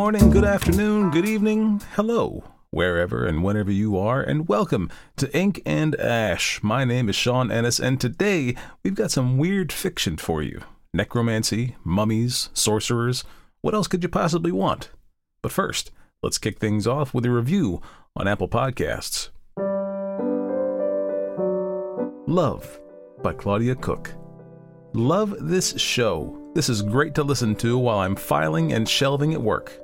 morning, good afternoon, good evening, hello, wherever and whenever you are, and welcome to Ink and Ash. My name is Sean Ennis, and today we've got some weird fiction for you necromancy, mummies, sorcerers. What else could you possibly want? But first, let's kick things off with a review on Apple Podcasts. Love by Claudia Cook. Love this show. This is great to listen to while I'm filing and shelving at work.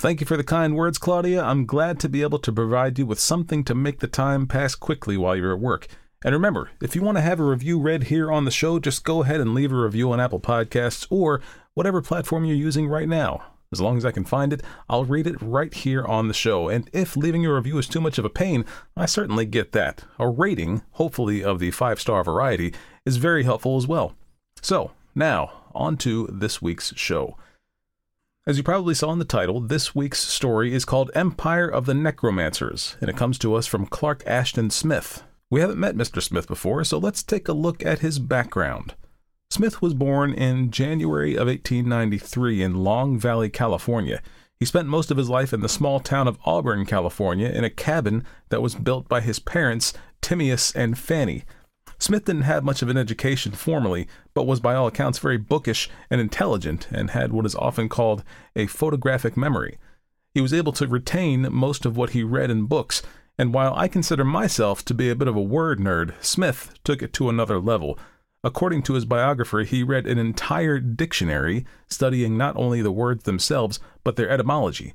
Thank you for the kind words, Claudia. I'm glad to be able to provide you with something to make the time pass quickly while you're at work. And remember, if you want to have a review read here on the show, just go ahead and leave a review on Apple Podcasts or whatever platform you're using right now. As long as I can find it, I'll read it right here on the show. And if leaving a review is too much of a pain, I certainly get that. A rating, hopefully of the five star variety, is very helpful as well. So, now, on to this week's show. As you probably saw in the title, this week's story is called Empire of the Necromancers, and it comes to us from Clark Ashton Smith. We haven't met Mr. Smith before, so let's take a look at his background. Smith was born in January of 1893 in Long Valley, California. He spent most of his life in the small town of Auburn, California, in a cabin that was built by his parents, Timeus and Fanny. Smith didn't have much of an education formally, but was by all accounts very bookish and intelligent and had what is often called a photographic memory. He was able to retain most of what he read in books, and while I consider myself to be a bit of a word nerd, Smith took it to another level. According to his biographer, he read an entire dictionary, studying not only the words themselves, but their etymology.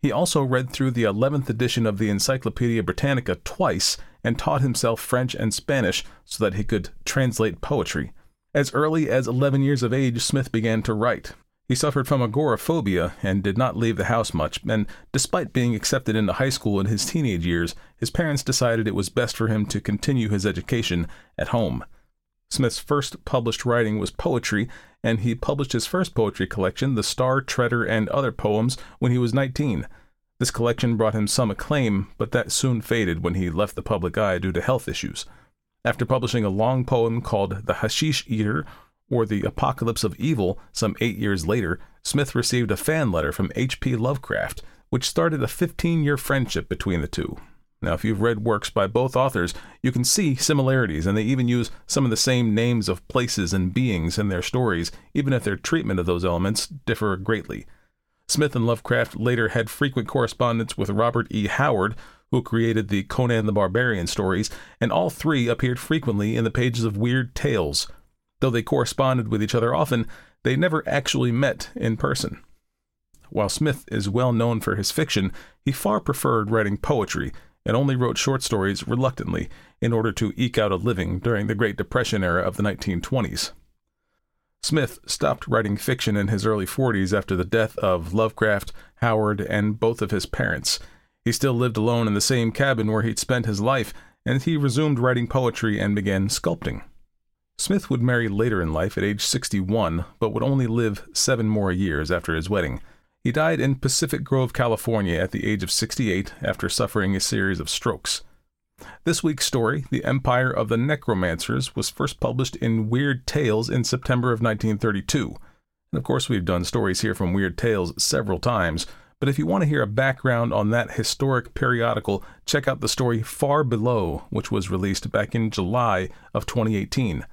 He also read through the 11th edition of the Encyclopedia Britannica twice and taught himself French and Spanish so that he could translate poetry. As early as 11 years of age, Smith began to write. He suffered from agoraphobia and did not leave the house much, and despite being accepted into high school in his teenage years, his parents decided it was best for him to continue his education at home. Smith's first published writing was poetry, and he published his first poetry collection, The Star Treader and Other Poems, when he was 19. This collection brought him some acclaim, but that soon faded when he left the public eye due to health issues. After publishing a long poem called The Hashish Eater, or The Apocalypse of Evil, some eight years later, Smith received a fan letter from H.P. Lovecraft, which started a 15 year friendship between the two. Now, if you've read works by both authors, you can see similarities, and they even use some of the same names of places and beings in their stories, even if their treatment of those elements differ greatly. Smith and Lovecraft later had frequent correspondence with Robert E. Howard, who created the Conan the Barbarian stories, and all three appeared frequently in the pages of Weird Tales. Though they corresponded with each other often, they never actually met in person. While Smith is well known for his fiction, he far preferred writing poetry and only wrote short stories reluctantly in order to eke out a living during the Great Depression era of the 1920s. Smith stopped writing fiction in his early 40s after the death of Lovecraft, Howard, and both of his parents. He still lived alone in the same cabin where he'd spent his life, and he resumed writing poetry and began sculpting. Smith would marry later in life at age 61, but would only live seven more years after his wedding. He died in Pacific Grove, California at the age of 68 after suffering a series of strokes. This week's story, The Empire of the Necromancers, was first published in Weird Tales in September of 1932. And of course, we've done stories here from Weird Tales several times, but if you want to hear a background on that historic periodical, check out the story Far Below, which was released back in July of 2018.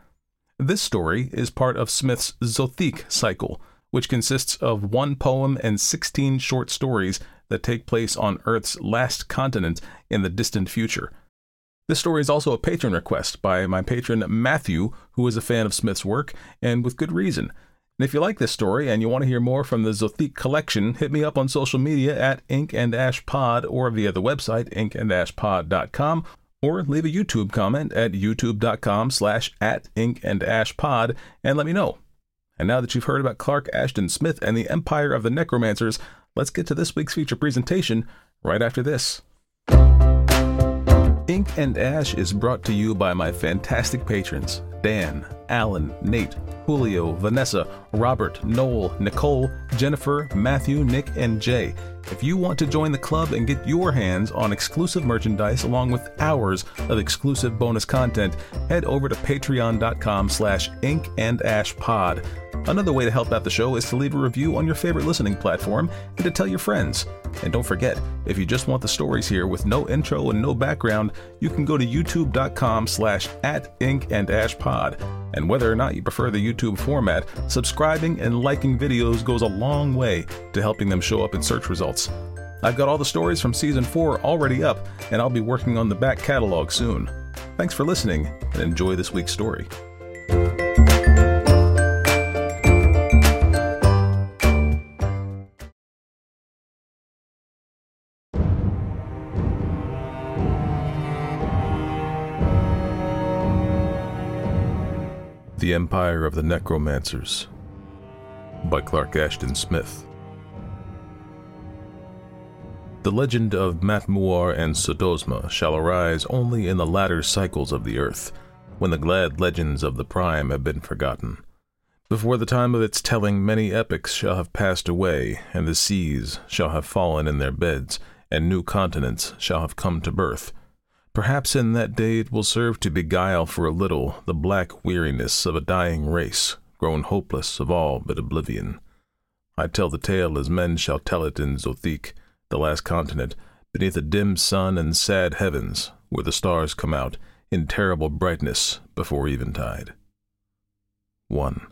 This story is part of Smith's Zothique cycle, which consists of one poem and 16 short stories that take place on Earth's last continent in the distant future. This story is also a patron request by my patron Matthew, who is a fan of Smith's work, and with good reason. And if you like this story and you want to hear more from the Zothique collection, hit me up on social media at Ink and Ash Pod or via the website inkandashpod.com or leave a YouTube comment at youtube.com slash at ink and ash pod and let me know. And now that you've heard about Clark Ashton Smith and the Empire of the Necromancers, let's get to this week's feature presentation right after this. Ink and Ash is brought to you by my fantastic patrons Dan, Alan, Nate, Julio, Vanessa, Robert, Noel, Nicole, Jennifer, Matthew, Nick, and Jay. If you want to join the club and get your hands on exclusive merchandise along with hours of exclusive bonus content, head over to patreon.com slash ink and ash pod. Another way to help out the show is to leave a review on your favorite listening platform and to tell your friends. And don't forget, if you just want the stories here with no intro and no background, you can go to youtube.com slash at ink and ash pod. And whether or not you prefer the YouTube format, subscribing and liking videos goes a long way to helping them show up in search results. I've got all the stories from season 4 already up, and I'll be working on the back catalog soon. Thanks for listening, and enjoy this week's story. Empire of the Necromancers by Clark Ashton Smith. The legend of Mmatmuor and Sodosma shall arise only in the latter cycles of the earth, when the glad legends of the prime have been forgotten. Before the time of its telling, many epochs shall have passed away, and the seas shall have fallen in their beds, and new continents shall have come to birth Perhaps in that day it will serve to beguile for a little the black weariness of a dying race, grown hopeless of all but oblivion. I tell the tale as men shall tell it in Zothique, the last continent, beneath a dim sun and sad heavens, where the stars come out in terrible brightness before eventide. 1.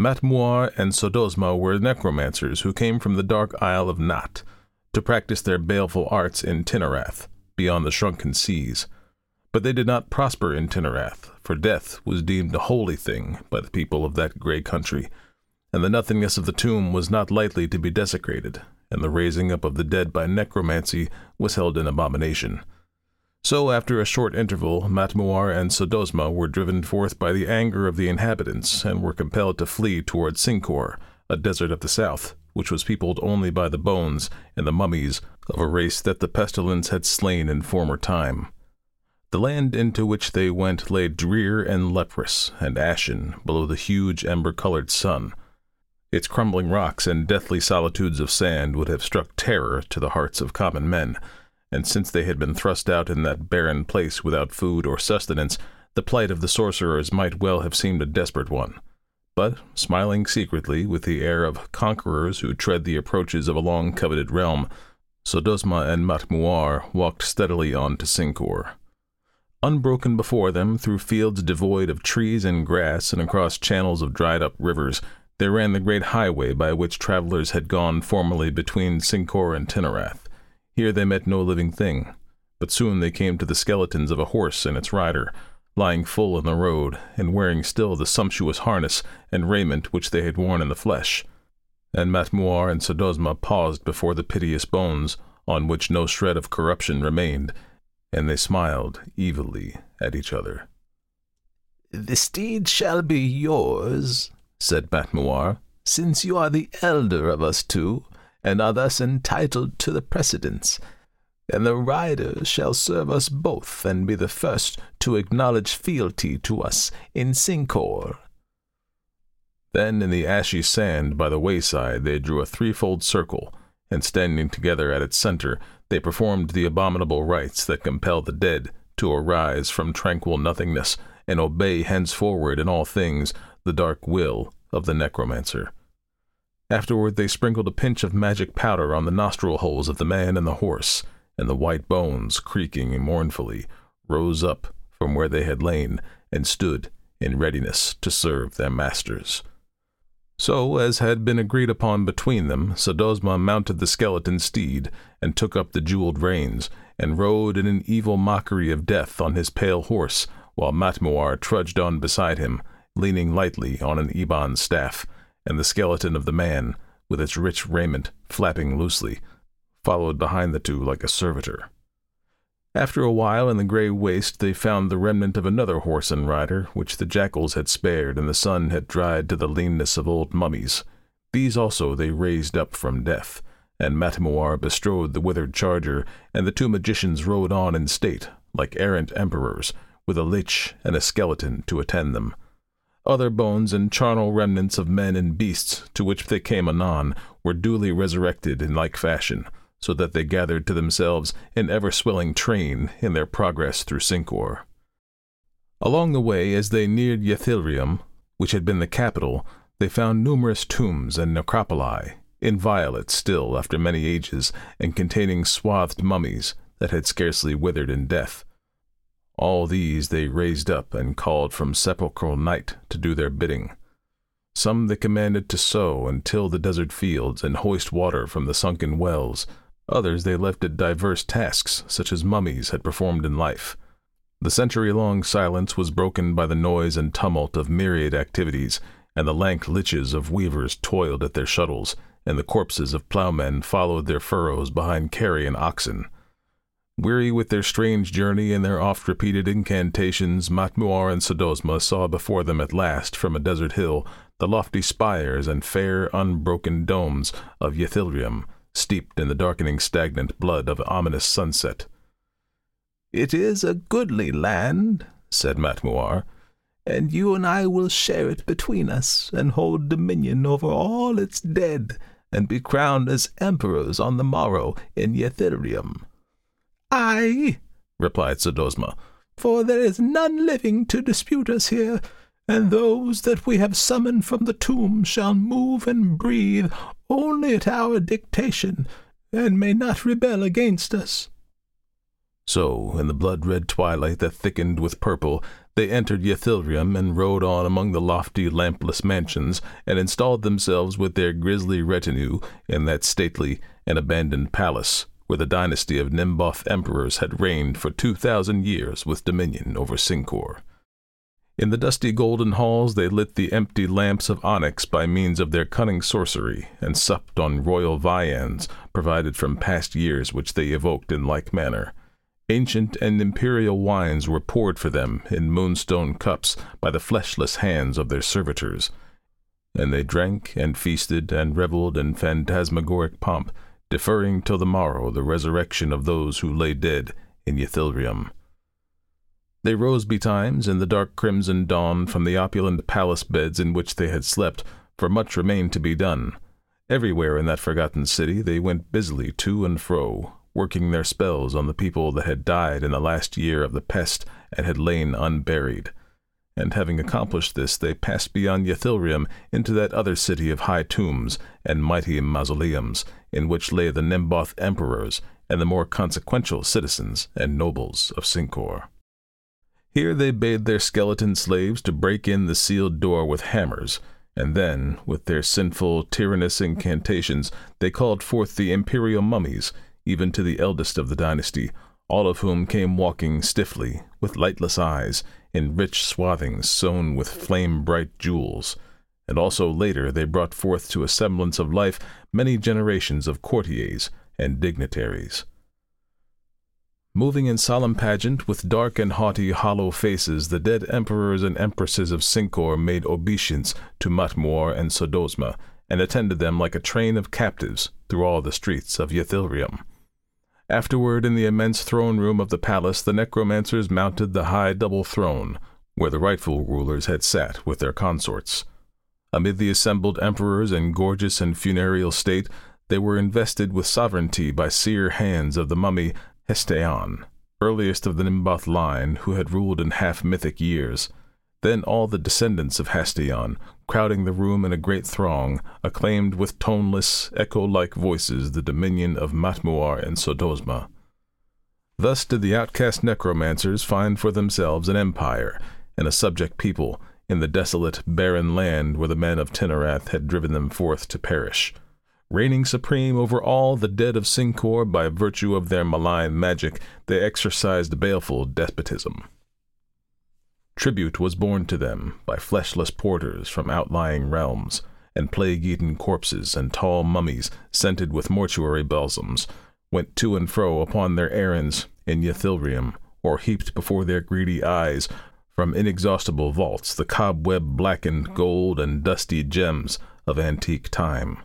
Mmatmuor and Sodosma were necromancers who came from the dark isle of Naat to practice their baleful arts in Tinarath, beyond the shrunken seas. But they did not prosper in Tinarath, for death was deemed a holy thing by the people of that grey country, and the nothingness of the tomb was not lightly to be desecrated, and the raising up of the dead by necromancy was held an abomination. So, after a short interval, Mmatmuor and Sodosma were driven forth by the anger of the inhabitants, and were compelled to flee toward Cincor, a desert of the south, which was peopled only by the bones and the mummies of a race that the pestilence had slain in former time. The land into which they went lay drear and leprous and ashen below the huge ember-colored sun. Its crumbling rocks and deathly solitudes of sand would have struck terror to the hearts of common men, and since they had been thrust out in that barren place without food or sustenance, the plight of the sorcerers might well have seemed a desperate one. But, smiling secretly with the air of conquerors who tread the approaches of a long coveted realm, Sodosma and Mmatmuor walked steadily on to Cincor. Unbroken before them, through fields devoid of trees and grass and across channels of dried up rivers, there ran the great highway by which travelers had gone formerly between Cincor and Tinarath. Here they met no living thing, but soon they came to the skeletons of a horse and its rider, lying full in the road, and wearing still the sumptuous harness and raiment which they had worn in the flesh and Mmatmuor and Sodosma paused before the piteous bones, on which no shred of corruption remained, and they smiled evilly at each other. The steed shall be yours, said Mmatmuor, since you are the elder of us two, and are thus entitled to the precedence. And the rider shall serve us both, and be the first to acknowledge fealty to us in Cincor. Then in the ashy sand by the wayside they drew a threefold circle, and standing together at its center, they performed the abominable rites that compel the dead to arise from tranquil nothingness and obey henceforward in all things the dark will of the necromancer. Afterward they sprinkled a pinch of magic powder on the nostril holes of the man and the horse, and the white bones, creaking mournfully, rose up from where they had lain and stood in readiness to serve their masters. So, as had been agreed upon between them, Sodosma mounted the skeleton steed, and took up the jeweled reins, and rode in an evil mockery of death on his pale horse, while Mmatmuor trudged on beside him, leaning lightly on an ebon staff, and the skeleton of the man, with its rich raiment flapping loosely, followed behind the two like a servitor. After a while in the grey waste they found the remnant of another horse and rider, which the jackals had spared and the sun had dried to the leanness of old mummies. These also they raised up from death, and Mmatmuor bestrode the withered charger, and the two magicians rode on in state, like errant emperors, with a lich and a skeleton to attend them. Other bones and charnel remnants of men and beasts, to which they came anon, were duly resurrected in like fashion, so that they gathered to themselves an ever swelling train in their progress through Cincor. Along the way, as they neared Yethlyreom, which had been the capital, they found numerous tombs and necropoli, inviolate still after many ages, and containing swathed mummies that had scarcely withered in death. All these they raised up and called from sepulchral night to do their bidding. Some they commanded to sow and till the desert fields and hoist water from the sunken wells. Others they left at diverse tasks, such as mummies had performed in life. The century long silence was broken by the noise and tumult of myriad activities, and the lank liches of weavers toiled at their shuttles, and the corpses of ploughmen followed their furrows behind carrion oxen. Weary with their strange journey and their oft repeated incantations, Mmatmuor and Sodosma saw before them at last, from a desert hill, the lofty spires and fair, unbroken domes of Yethlyreom, steeped in the darkening stagnant blood of ominous sunset. It is a goodly land, said Mmatmuor, and you and I will share it between us, and hold dominion over all its dead, and be crowned as emperors on the morrow in Yethlyreom. Ay, replied Sodosma, for there is none living to dispute us here, and those that we have summoned from the tomb shall move and breathe only at our dictation, and may not rebel against us. So, in the blood-red twilight that thickened with purple, they entered Yethlyreom and rode on among the lofty, lampless mansions, and installed themselves with their grisly retinue in that stately and abandoned palace, where the dynasty of Mnemboth emperors had reigned for two thousand years with dominion over Cincor. In the dusty golden halls they lit the empty lamps of onyx by means of their cunning sorcery, and supped on royal viands provided from past years which they evoked in like manner. Ancient and imperial wines were poured for them in moonstone cups by the fleshless hands of their servitors, and they drank and feasted and revelled in phantasmagoric pomp deferring till the morrow the resurrection of those who lay dead in Yethlyreom. They rose betimes in the dark crimson dawn from the opulent palace beds in which they had slept, for much remained to be done. Everywhere in that forgotten city they went busily to and fro, working their spells on the people that had died in the last year of the pest and had lain unburied and having accomplished this, they passed beyond Yethlyreom into that other city of high tombs and mighty mausoleums, in which lay the Mnemboth emperors and the more consequential citizens and nobles of Cincor. Here they bade their skeleton slaves to break in the sealed door with hammers, and then, with their sinful, tyrannous incantations, they called forth the imperial mummies, even to the eldest of the dynasty, all of whom came walking stiffly, with lightless eyes, in rich swathings sewn with flame-bright jewels, and also later they brought forth to a semblance of life many generations of courtiers and dignitaries. Moving in solemn pageant, with dark and haughty hollow faces, the dead emperors and empresses of Cincor made obeisance to Mmatmuor and Sodosma, and attended them like a train of captives through all the streets of Yethlyreom. Afterward, in the immense throne room of the palace, the necromancers mounted the high double throne, where the rightful rulers had sat with their consorts. Amid the assembled emperors in gorgeous and funereal state, they were invested with sovereignty by sere hands of the mummy Hestaiyon, earliest of the Mnemboth line, who had ruled in half mythic years. Then all the descendants of Hestaiyon, crowding the room in a great throng, acclaimed with toneless, echo-like voices the dominion of Mmatmuor and Sodosma. Thus did the outcast necromancers find for themselves an empire and a subject people in the desolate, barren land where the men of Tinarath had driven them forth to perish, reigning supreme over all the dead of Cincor by virtue of their malign magic, they exercised baleful despotism. Tribute was borne to them by fleshless porters from outlying realms, and plague-eaten corpses and tall mummies scented with mortuary balsams went to and fro upon their errands in Yethlyreom, or heaped before their greedy eyes from inexhaustible vaults the cobweb-blackened gold and dusty gems of antique time.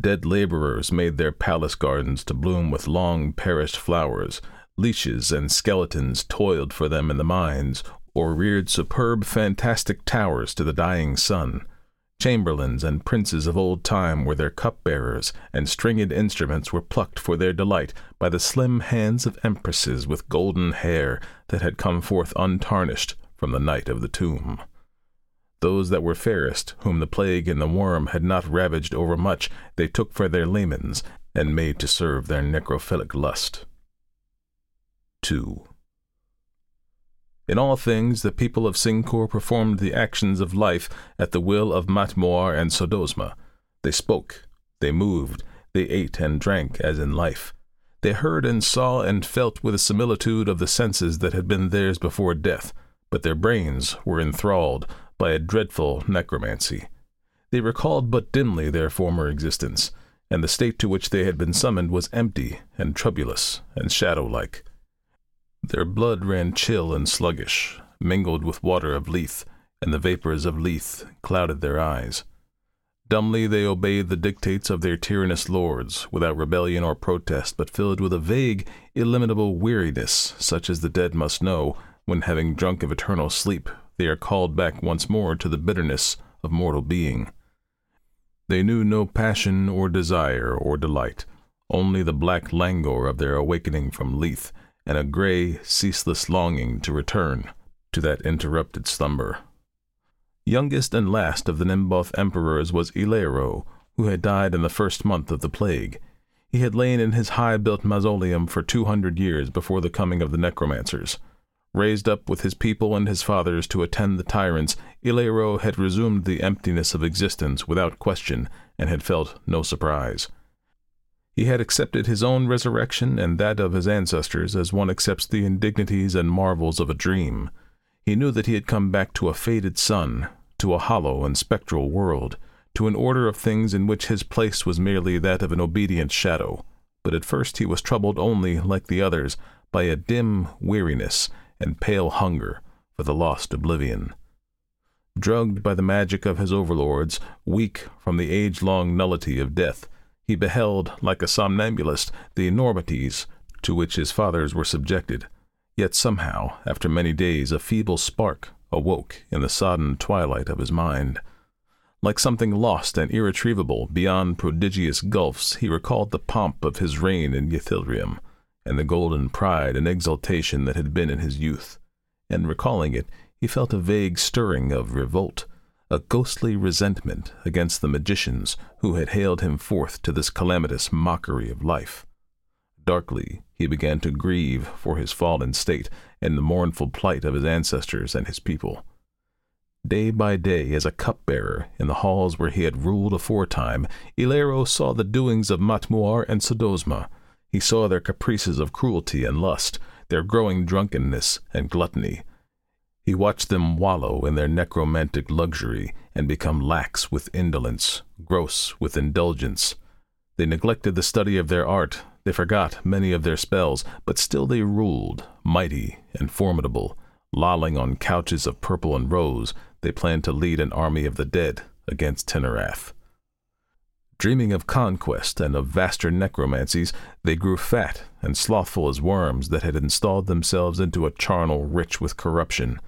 Dead laborers made their palace gardens to bloom with long perished flowers, leeches and skeletons toiled for them in the mines or reared superb, fantastic towers to the dying sun. Chamberlains and princes of old time were their cupbearers, and stringed instruments were plucked for their delight by the slim hands of empresses with golden hair that had come forth untarnished from the night of the tomb. Those that were fairest, whom the plague and the worm had not ravaged overmuch, they took for their lamens, and made to serve their necrophilic lust. 2. In all things, the people of Cincor performed the actions of life at the will of Mmatmuor and Sodosma. They spoke, they moved, they ate and drank as in life. They heard and saw and felt with a similitude of the senses that had been theirs before death, but their brains were enthralled by a dreadful necromancy. They recalled but dimly their former existence, and the state to which they had been summoned was empty and troublous and shadow-like. Their blood ran chill and sluggish, mingled with water of Lethe, and the vapors of Lethe clouded their eyes. Dumbly they obeyed the dictates of their tyrannous lords, without rebellion or protest, but filled with a vague, illimitable weariness, such as the dead must know when, having drunk of eternal sleep, they are called back once more to the bitterness of mortal being. They knew no passion or desire or delight, only the black languor of their awakening from Lethe, and a gray, ceaseless longing to return to that interrupted slumber. Youngest and last of the Mnemboth emperors was Illeiro, who had died in the first month of the plague. He had lain in his high-built mausoleum for two hundred years before the coming of the necromancers. Raised up with his people and his fathers to attend the tyrants, Illeiro had resumed the emptiness of existence without question, and had felt no surprise. He had accepted his own resurrection and that of his ancestors as one accepts the indignities and marvels of a dream. He knew that he had come back to a faded sun, to a hollow and spectral world, to an order of things in which his place was merely that of an obedient shadow. But at first he was troubled only, like the others, by a dim weariness and pale hunger for the lost oblivion. Drugged by the magic of his overlords, weak from the age-long nullity of death, he beheld, like a somnambulist, the enormities to which his fathers were subjected. Yet somehow, after many days, a feeble spark awoke in the sodden twilight of his mind. Like something lost and irretrievable beyond prodigious gulfs, he recalled the pomp of his reign in Yethlyreom, and the golden pride and exultation that had been in his youth. And recalling it, he felt a vague stirring of revolt, a ghostly resentment against the magicians who had haled him forth to this calamitous mockery of life. Darkly, he began to grieve for his fallen state and the mournful plight of his ancestors and his people. Day by day, as a cupbearer in the halls where he had ruled aforetime, Illeiro saw the doings of Mmatmuor and Sodosma. He saw their caprices of cruelty and lust, their growing drunkenness and gluttony. He watched them wallow in their necromantic luxury and become lax with indolence, gross with indulgence. They neglected the study of their art, they forgot many of their spells, but still they ruled, mighty and formidable. Lolling on couches of purple and rose, they planned to lead an army of the dead against Tinarath. Dreaming of conquest and of vaster necromancies, they grew fat and slothful as worms that had installed themselves into a charnel rich with corruption.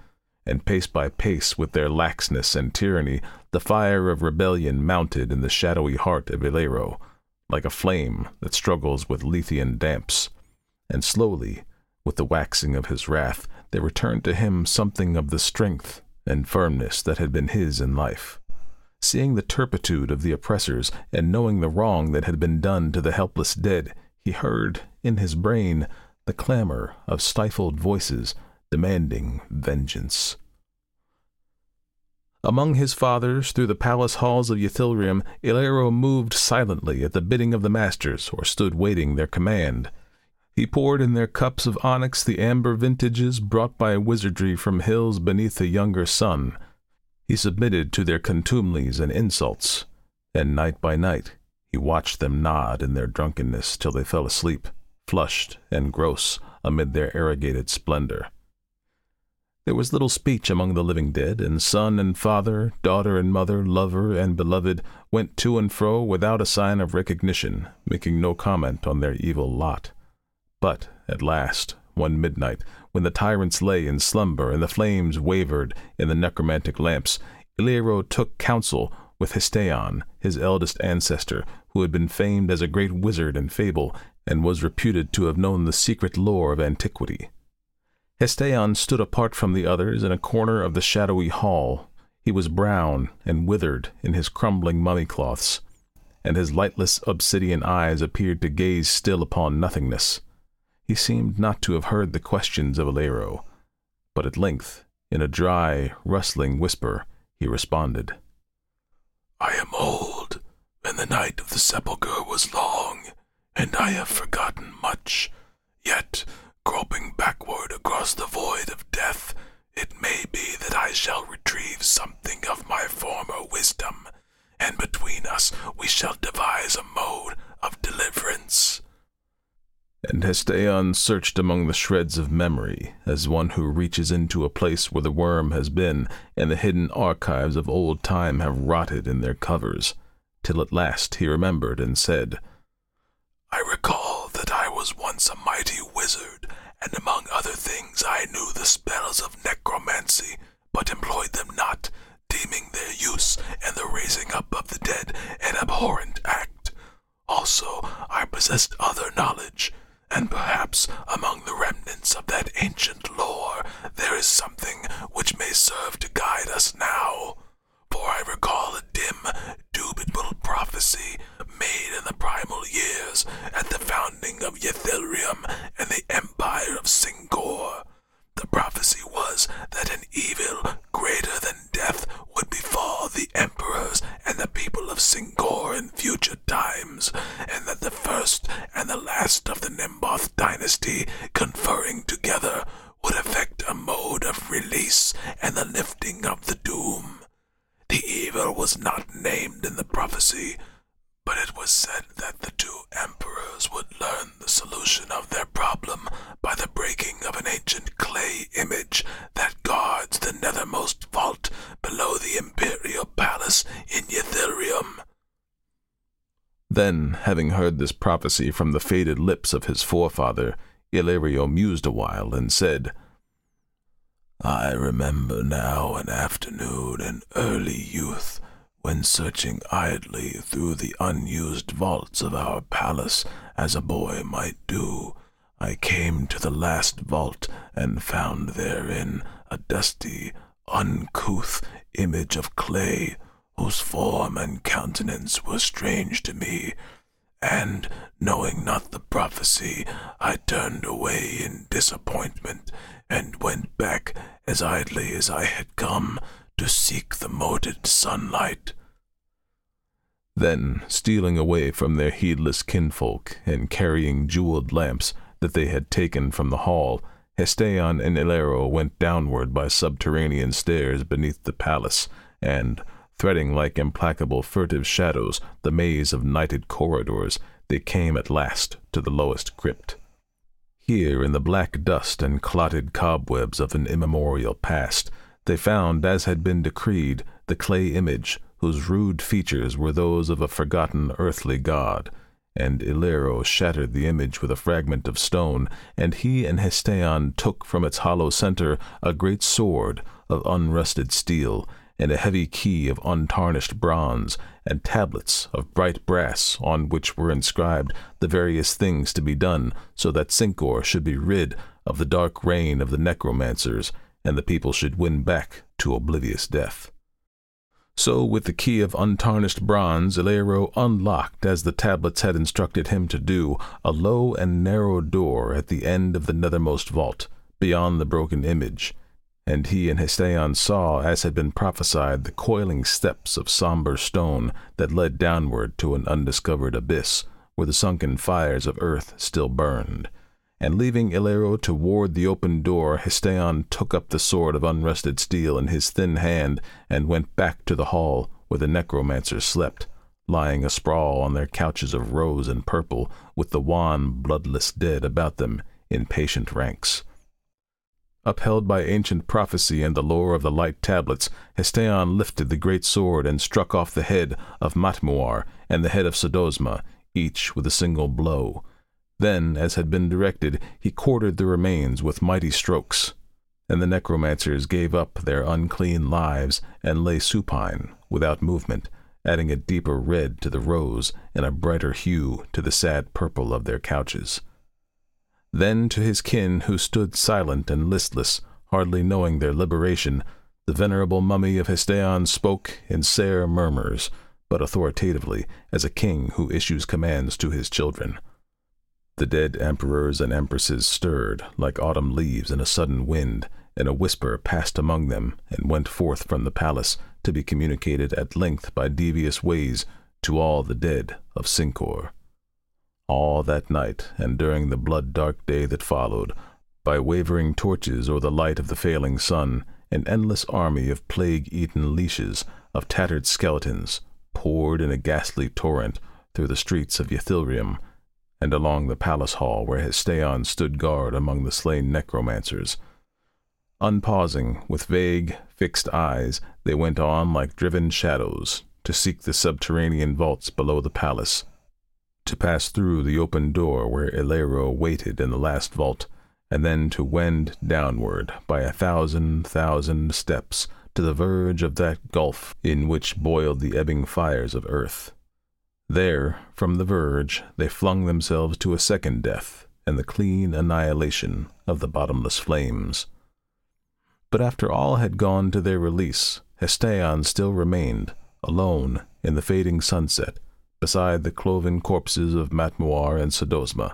And pace by pace, with their laxness and tyranny, the fire of rebellion mounted in the shadowy heart of Illeiro, like a flame that struggles with Lethean damps, and slowly, with the waxing of his wrath, there returned to him something of the strength and firmness that had been his in life. Seeing the turpitude of the oppressors and knowing the wrong that had been done to the helpless dead, he heard, in his brain, the clamor of stifled voices demanding vengeance. Among his fathers, through the palace halls of Yethlyreom, Illeiro moved silently at the bidding of the masters, or stood waiting their command. He poured in their cups of onyx the amber vintages brought by wizardry from hills beneath the younger sun. He submitted to their contumelies and insults, and night by night he watched them nod in their drunkenness till they fell asleep, flushed and gross amid their arrogated splendor. There was little speech among the living dead, and son and father, daughter and mother, lover and beloved, went to and fro without a sign of recognition, making no comment on their evil lot. But at last, one midnight, when the tyrants lay in slumber and the flames wavered in the necromantic lamps, Illeiro took counsel with Hestaiyon, his eldest ancestor, who had been famed as a great wizard in fable, and was reputed to have known the secret lore of antiquity. Hestaiyon stood apart from the others in a corner of the shadowy hall. He was brown and withered in his crumbling mummy cloths, and his lightless obsidian eyes appeared to gaze still upon nothingness. He seemed not to have heard the questions of Illeiro, but at length, in a dry, rustling whisper, he responded. I am old, and the night of the sepulchre was long, and I have forgotten much. Yet, groping backward across the void of death, it may be that I shall retrieve something of my former wisdom, and between us we shall devise a mode of deliverance. And Hestaiyon searched among the shreds of memory, as one who reaches into a place where the worm has been, and the hidden archives of old time have rotted in their covers, till at last he remembered and said, I recall that I was once a mighty wizard, and among other things I knew the spells of necromancy, but employed them not, deeming their use and the raising up of the dead an abhorrent act. Also, I possessed other knowledge, and perhaps among the remnants of that ancient lore there is something which may serve to guide us now. For I recall a dim, dubitable prophecy made in the primal years at the founding of Yethlyreom and the empire of Cincor. The prophecy was that an evil greater than death would befall the emperors and the people of Cincor in future times, and that the first and the last of the Mnemboth dynasty conferring together would effect a mode of release and the lifting of the doom. The evil was not named in the prophecy, but it was said that the two emperors would learn the solution of their problem by the breaking of an ancient clay image that guards the nethermost vault below the imperial palace in Yethlyreom. Then, having heard this prophecy from the faded lips of his forefather, Illeiro mused awhile and said, I remember now an afternoon in early youth when searching idly through the unused vaults of our palace as a boy might do, I came to the last vault and found therein a dusty, uncouth image of clay whose form and countenance were strange to me, and, knowing not the prophecy, I turned away in disappointment and went back as idly as I had come to seek the moted sunlight. Then, stealing away from their heedless kinfolk and carrying jeweled lamps that they had taken from the hall, Hestaiyon and Illeiro went downward by subterranean stairs beneath the palace, and, threading like implacable furtive shadows the maze of nighted corridors, they came at last to the lowest crypt. Here, in the black dust and clotted cobwebs of an immemorial past, they found, as had been decreed, the clay image, whose rude features were those of a forgotten earthly god. And Illeiro shattered the image with a fragment of stone, and he and Hestaiyon took from its hollow center a great sword of unrusted steel, and a heavy key of untarnished bronze, and tablets of bright brass on which were inscribed the various things to be done so that Cincor should be rid of the dark reign of the necromancers, and the people should win back to oblivious death. So, with the key of untarnished bronze, Illeiro unlocked, as the tablets had instructed him to do, a low and narrow door at the end of the nethermost vault, beyond the broken image, and he and Hestaiyon saw, as had been prophesied, the coiling steps of somber stone that led downward to an undiscovered abyss, where the sunken fires of earth still burned. And leaving Illeiro to ward the open door, Hestaiyon took up the sword of unrusted steel in his thin hand and went back to the hall where the necromancers slept, lying asprawl on their couches of rose and purple, with the wan, bloodless dead about them in patient ranks. Upheld by ancient prophecy and the lore of the light tablets, Hestaiyon lifted the great sword and struck off the head of Mmatmuor and the head of Sodosma, each with a single blow. Then, as had been directed, he quartered the remains with mighty strokes, and the necromancers gave up their unclean lives and lay supine, without movement, adding a deeper red to the rose and a brighter hue to the sad purple of their couches. Then to his kin, who stood silent and listless, hardly knowing their liberation, The venerable mummy of Hestaiyon spoke in sere murmurs, but authoritatively, as a king who issues commands to his children. The dead emperors and empresses stirred like autumn leaves in a sudden wind, and a whisper passed among them and went forth from the palace to be communicated at length by devious ways to all the dead of Cincor. All that night, and during the blood dark day that followed, by wavering torches or the light of the failing sun, an endless army of plague eaten leeches, of tattered skeletons, poured in a ghastly torrent through the streets of Yethlyreom, and along the palace hall where Hestaiyon stood guard among the slain necromancers. Unpausing, with vague, fixed eyes, they went on like driven shadows to seek the subterranean vaults below the palace, to pass through the open door where Illeiro waited in the last vault, and then to wend downward by a thousand thousand steps to the verge of that gulf in which boiled the ebbing fires of earth. There, from the verge, they flung themselves to a second death and the clean annihilation of the bottomless flames. But after all had gone to their release, Hestaiyon still remained, alone in the fading sunset, beside the cloven corpses of Mmatmuor and Sodosma.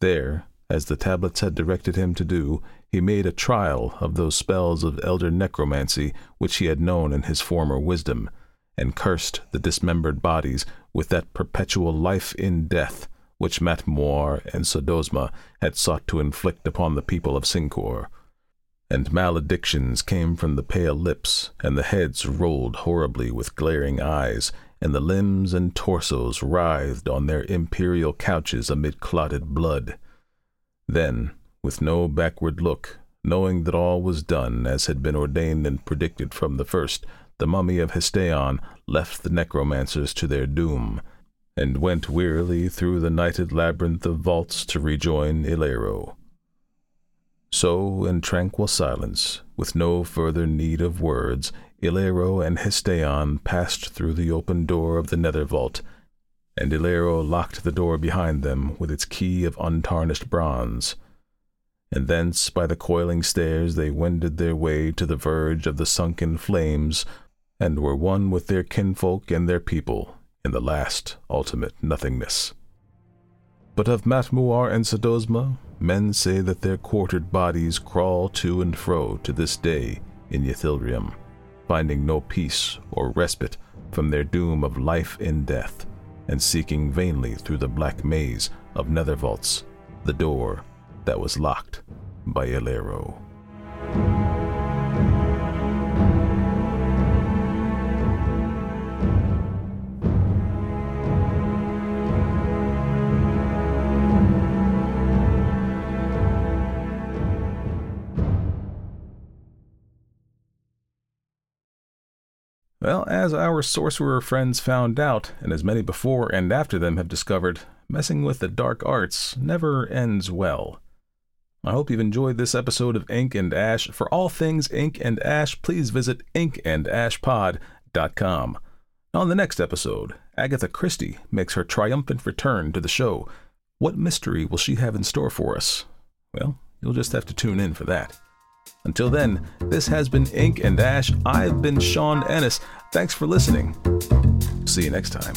There, as the tablets had directed him to do, he made a trial of those spells of elder necromancy which he had known in his former wisdom, and cursed the dismembered bodies with that perpetual life in death which Mmatmuor and Sodosma had sought to inflict upon the people of Cincor. And maledictions came from the pale lips, and the heads rolled horribly with glaring eyes, and the limbs and torsos writhed on their imperial couches amid clotted blood. Then, with no backward look, knowing that all was done as had been ordained and predicted from the first, the mummy of Hestaiyon left the necromancers to their doom, and went wearily through the nighted labyrinth of vaults to rejoin Illeiro. So, in tranquil silence, with no further need of words, Illeiro and Hestaiyon passed through the open door of the nether vault, and Illeiro locked the door behind them with its key of untarnished bronze and thence by the coiling stairs they wended their way to the verge of the sunken flames, and were one with their kinfolk and their people in the last ultimate nothingness. But of Mmatmuor and Sodosma, men say that their quartered bodies crawl to and fro to this day in Yethlyreom, finding no peace or respite from their doom of life in death, and seeking vainly through the black maze of nether vaults the door that was locked by Illeiro. Well, as our sorcerer friends found out, and as many before and after them have discovered, messing with the dark arts never ends well. I hope you've enjoyed this episode of Ink and Ash. For all things Ink and Ash, please visit inkandashpod.com. On the next episode, Agatha Christie makes her triumphant return to the show. What mystery will she have in store for us? Well, you'll just have to tune in for that. Until then, this has been Ink and Ash. I've been Sean Ennis. Thanks for listening. See you next time.